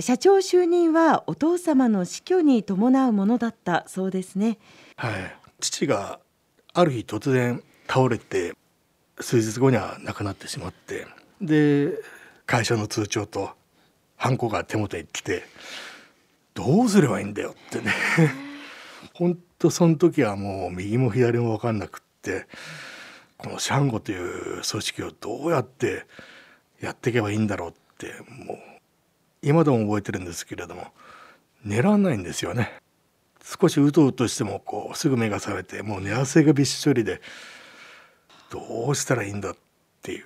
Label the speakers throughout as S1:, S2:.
S1: 社長就任はお父様の死去に伴うものだったそうですね。
S2: はい。父がある日突然倒れて数日後には亡くなってしまってで会社の通帳とハンコが手元に来てどうすればいいんだよってね。本当その時はもう右も左も分かんなくってこのシャンゴという組織をどうやってやっていけばいいんだろうってもう今でも覚えてるんですけれども寝らないんですよね。少しうとうとしてもこうすぐ目が覚めてもう寝汗がびっしょりでどうしたらいいんだっていう。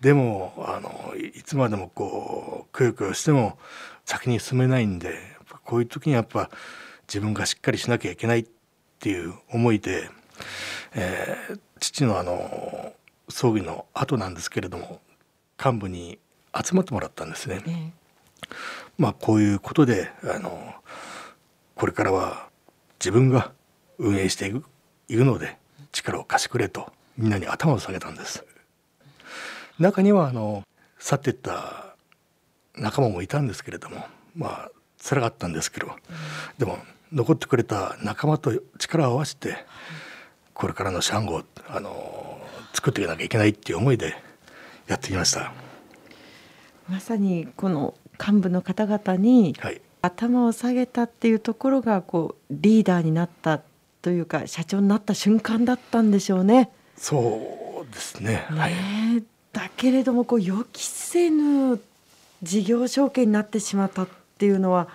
S2: でもあのいつまでもこうくよくよしても先に進めないんでこういう時にやっぱ自分がしっかりしなきゃいけないっていう思いで、えー、父のあの葬儀の後なんですけれども幹部に集まってもらったんですね。まあこういうことであのこれからは自分が運営していくいくので力を貸してくれとみんなに頭を下げたんです。中にはあの去っていった仲間もいたんですけれどもまあ辛かったんですけど、でも残ってくれた仲間と力を合わせてこれからのシャンゴをあの作っていかなきゃいけないっていう思いでやってきました。
S1: まさにこの幹部の方々に頭を下げたっていうところがこうリーダーになったというか社長になった瞬間だったんでしょうね。
S2: そうですね。はい、
S1: だけれどもこう予期せぬ事業承継になってしまったっていうのは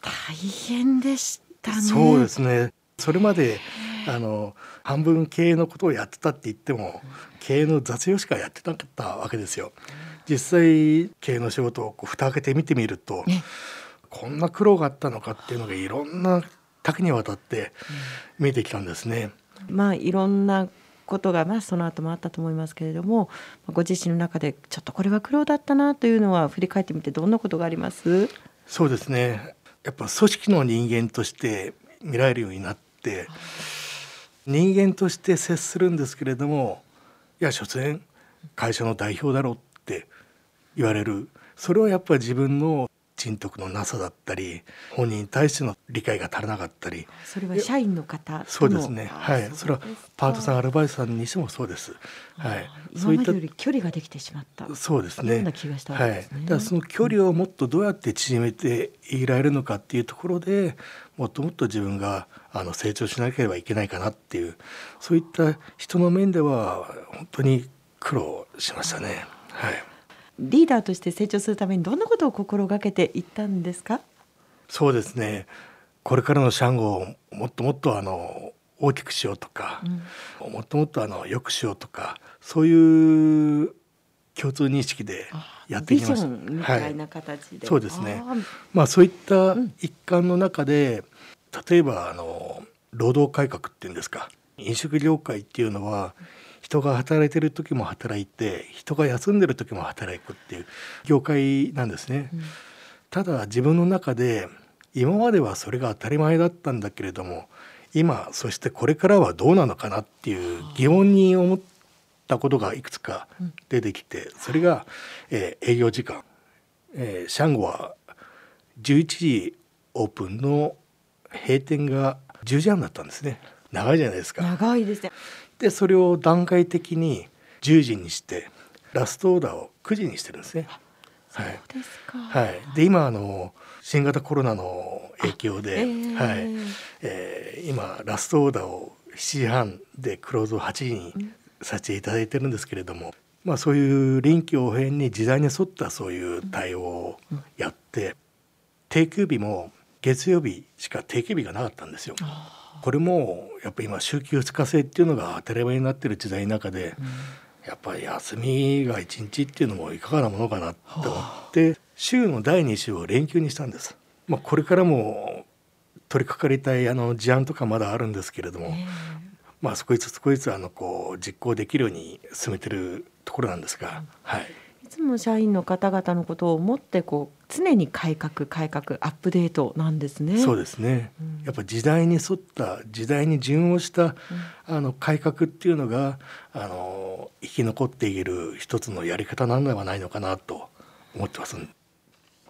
S1: 大変でしたね。
S2: そうですね。それまであの半分経営のことをやってたって言っても経営の雑用しかやってなかったわけですよ。実際経営の仕事をこう蓋開けて見てみると、こんな苦労があったのかっていうのがいろんな多岐にわたって見えてきたんですね。
S1: まあいろんなことがまあその後もあったと思いますけれどもご自身の中でちょっとこれは苦労だったなというのは振り返ってみてどんなことがあります？
S2: そうですね。やっぱ組織の人間として見られるようになって人間として接するんですけれどもいや所詮会社の代表だろうって言われる。それはやっぱり自分の人徳のなさだったり本人に対しての理解が足らなかったり。
S1: それは社員の方
S2: そうですね。はい。それはパートさんアルバイトさんにしてもそうです。はい。
S1: 今までより距離ができてしまった。
S2: そうですね。
S1: な気がしたわけですね、はい、
S2: だからその距離をもっとどうやって縮めていられるのかっていうところでもっともっと自分があの成長しなければいけないかなっていうそういった人の面では本当に苦労しましたね。はい
S1: リーダーとして成長するためにどんなことを心がけていったんですか？
S2: そうですね。これからのシャンゴをもっともっとあの大きくしようとか、うん、もっともっとあの良くしようとかそういう共通認識でやってきました。み
S1: たいな形で、
S2: はい、そうですね。まあそういった一環の中で、うん、例えばあの労働改革っていうんですか。飲食業界っていうのは人が働いてる時も働いて人が休んでる時も働くっていう業界なんですね。うん、ただ自分の中で今まではそれが当たり前だったんだけれども今そしてこれからはどうなのかなっていう疑問に思ったことがいくつか出てきてそれが、えー、営業時間、えー、シャンゴは11時オープンの閉店が10時半だったんですね。長いじゃないですか。
S1: 長いですね
S2: でそれを段階的に10時にしてラストオーダーを9時にしてるんですね。
S1: はい、
S2: はい、で今あの新型コロナの影響で、えー、はい。えー、今ラストオーダーを7時半でクローズを8時にさせていただいてるんですけれども、うん、まあ、そういう臨機応変に時代に沿ったそういう対応をやって、定休日も月曜日しか定休日がなかったんですよ。これもやっぱり今週休2日制っていうのが当たり前になってる時代の中で、うん、やっぱり休みが1日っていうのもいかがなものかなと思って週の第2週を連休にしたんです。まあ、これからも取り掛かりたいあの事案とかまだあるんですけれども、えー、まあ少しずつ少しずつあのこう実行できるように進めてるところなんですが、うん、はい。
S1: つも社員の方々のことを思ってこう常に改革改革アップデートなんですね。
S2: そうですね。うん、やっぱ時代に沿った時代に順応した、うん、あの改革っていうのがあの生き残っている一つのやり方なんではないのかなと思ってます。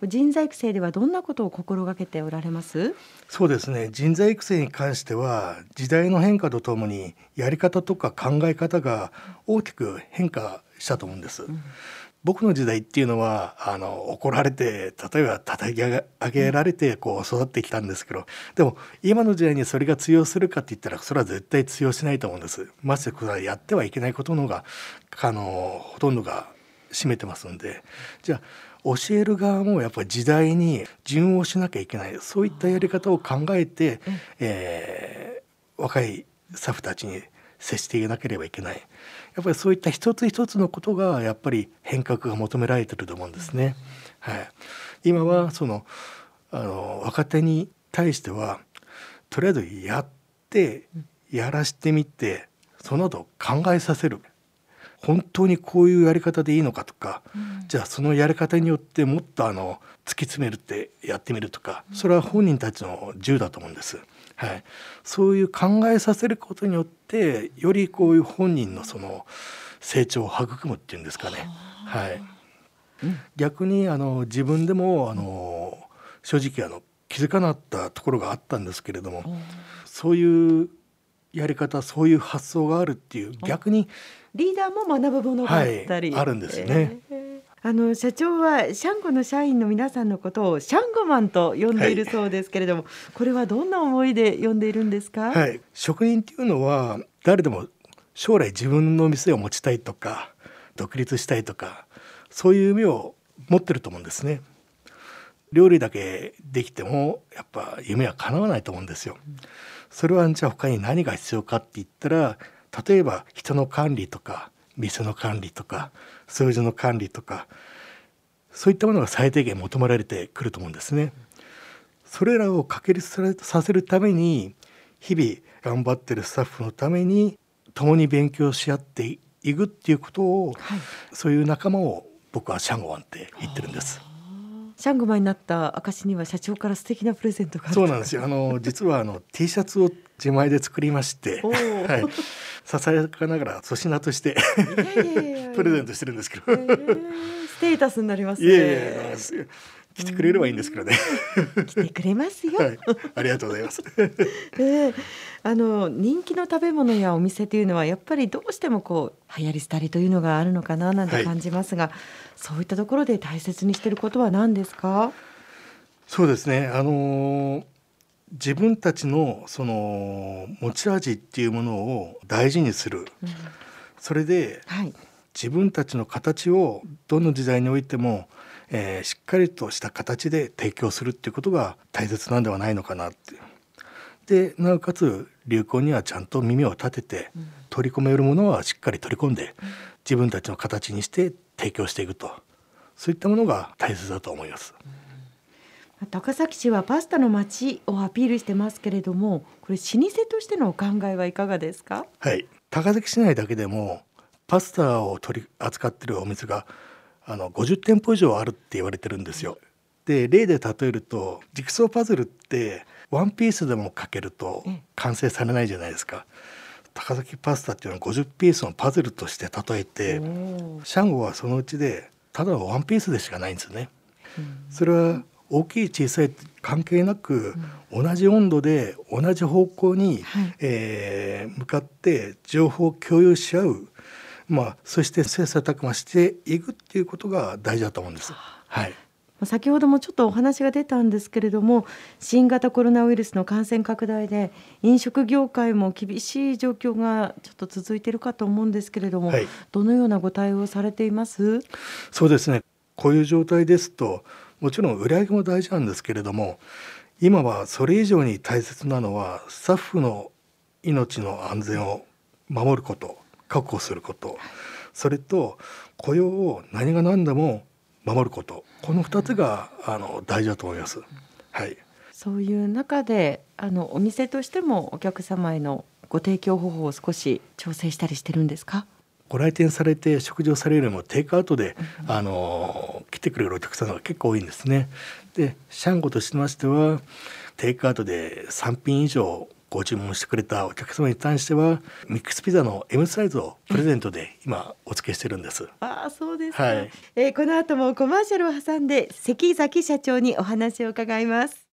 S1: 人材育成ではどんなことを心がけておられます？
S2: そうですね人材育成に関しては時代の変化とともにやり方とか考え方が大きく変化したと思うんです。うん僕の時代っていうのはあの怒られて例えば叩き上げられてこう育ってきたんですけどでも今の時代にそれが通用するかって言ったらそれは絶対通用しないと思うんです。ましてこれはやってはいけないことのがあのほとんどが占めてますんで。じゃあ教える側もやっぱり時代に順応しなきゃいけない。そういったやり方を考えて、えー、若いスタッフたちに接していかなければいけない。やっぱりそういった一つ一つのことがやっぱり変革が求められてると思うんですね。はい、今はそのあの若手に対してはとりあえずやってやらしてみてその後考えさせる本当にこういうやり方でいいのかとか、うん、じゃあそのやり方によってもっとあの突き詰めるってやってみるとかそれは本人たちの自由だと思うんです。はい、そういう考えさせることによってよりこういう本人のその成長を育むっていうんですかね。はい、逆にあの自分でもあの正直あの気づかなかったところがあったんですけれどもそういうやり方そういう発想があるっていう逆に
S1: リーダーも学ぶものがあったり、
S2: はい、あるんですね。
S1: あの社長はシャンゴの社員の皆さんのことをシャンゴマンと呼んでいるそうですけれども、はい、これはどんな思いで呼んでいるんですか、
S2: はい、職人っていうのは誰でも将来自分の店を持ちたいとか独立したいとかそういう夢を持ってると思うんですね。料理だけできてもやっぱ夢は叶わないと思うんですよ、それはじゃあ他に何が必要かって言ったら例えば人の管理とか店の管理とか数字の管理とかそういったものが最低限求められてくると思うんですね。それらを確立させるために日々頑張ってるスタッフのために共に勉強し合っていくっていうことを、はい、そういう仲間を僕はシャンゴワンって言ってるんです。
S1: シャンゴマンになった証には社長から素敵なプレゼントが
S2: そうなんですよ。あの実はあの T シャツを自前で作りまして、はい、ささやかながら粗品として プレゼントしてるんですけど、えー、
S1: ステータスになります、ね、
S2: いやいや来てくれればいいんですけどね。
S1: 来てくれますよ。
S2: はい、ありがとうございます。
S1: えー、あの人気の食べ物やお店というのはやっぱりどうしてもこう流行り廃りというのがあるのかななんて感じますが、はい、そういったところで大切にしていることは何ですか？
S2: そうですね。あのー自分たちのその持ち味っていうものを大事にする、うん、それで、はい、自分たちの形をどの時代においても、えー、しっかりとした形で提供するっていうことが大切なんではないのかなって。でなおかつ流行にはちゃんと耳を立てて、うん、取り込めるものはしっかり取り込んで、うん、自分たちの形にして提供していくと。そういったものが大切だと思います。
S1: 高崎市はパスタの町をアピールしてますけれどもこれ老舗としてのお考えはいかがですか？
S2: はい。高崎市内だけでもパスタを取り扱ってるお店があの50店舗以上あるって言われてるんですよ。で例で例えるとジグソーパズルってワンピースでもかけると完成されないじゃないですか。高崎パスタっていうのは50ピースのパズルとして例えてシャンゴはそのうちでただのワンピースでしかないんですよね。それは大きい小さい関係なく、同じ温度で同じ方向に、はい、えー、向かって情報を共有し合う、まあ、そして切磋琢磨していくっていうことが大事だと思うんです。はい。
S1: 先ほどもちょっとお話が出たんですけれども新型コロナウイルスの感染拡大で飲食業界も厳しい状況がちょっと続いているかと思うんですけれども、はい、どのようなご対応されています？
S2: そうですね。こういう状態ですともちろん売り上げも大事なんですけれども今はそれ以上に大切なのはスタッフの命の安全を守ること確保すること。それと雇用を何が何でも守ること。この2つがあの大事だと思います。はい、
S1: そういう中であのお店としてもお客様へのご提供方法を少し調整したりしてるんですか？
S2: ご来店されて食事をされるよりもテイクアウトで、うん、あの来てくれるお客さんが結構多いんですね。でシャンゴとしましてはテイクアウトで3品以上ご注文してくれたお客様に対してはミックスピザの M サイズをプレゼントで今お付けしてるんです。
S1: ああそうですはい、えー、この後もコマーシャルを挟んで関崎社長にお話を伺います。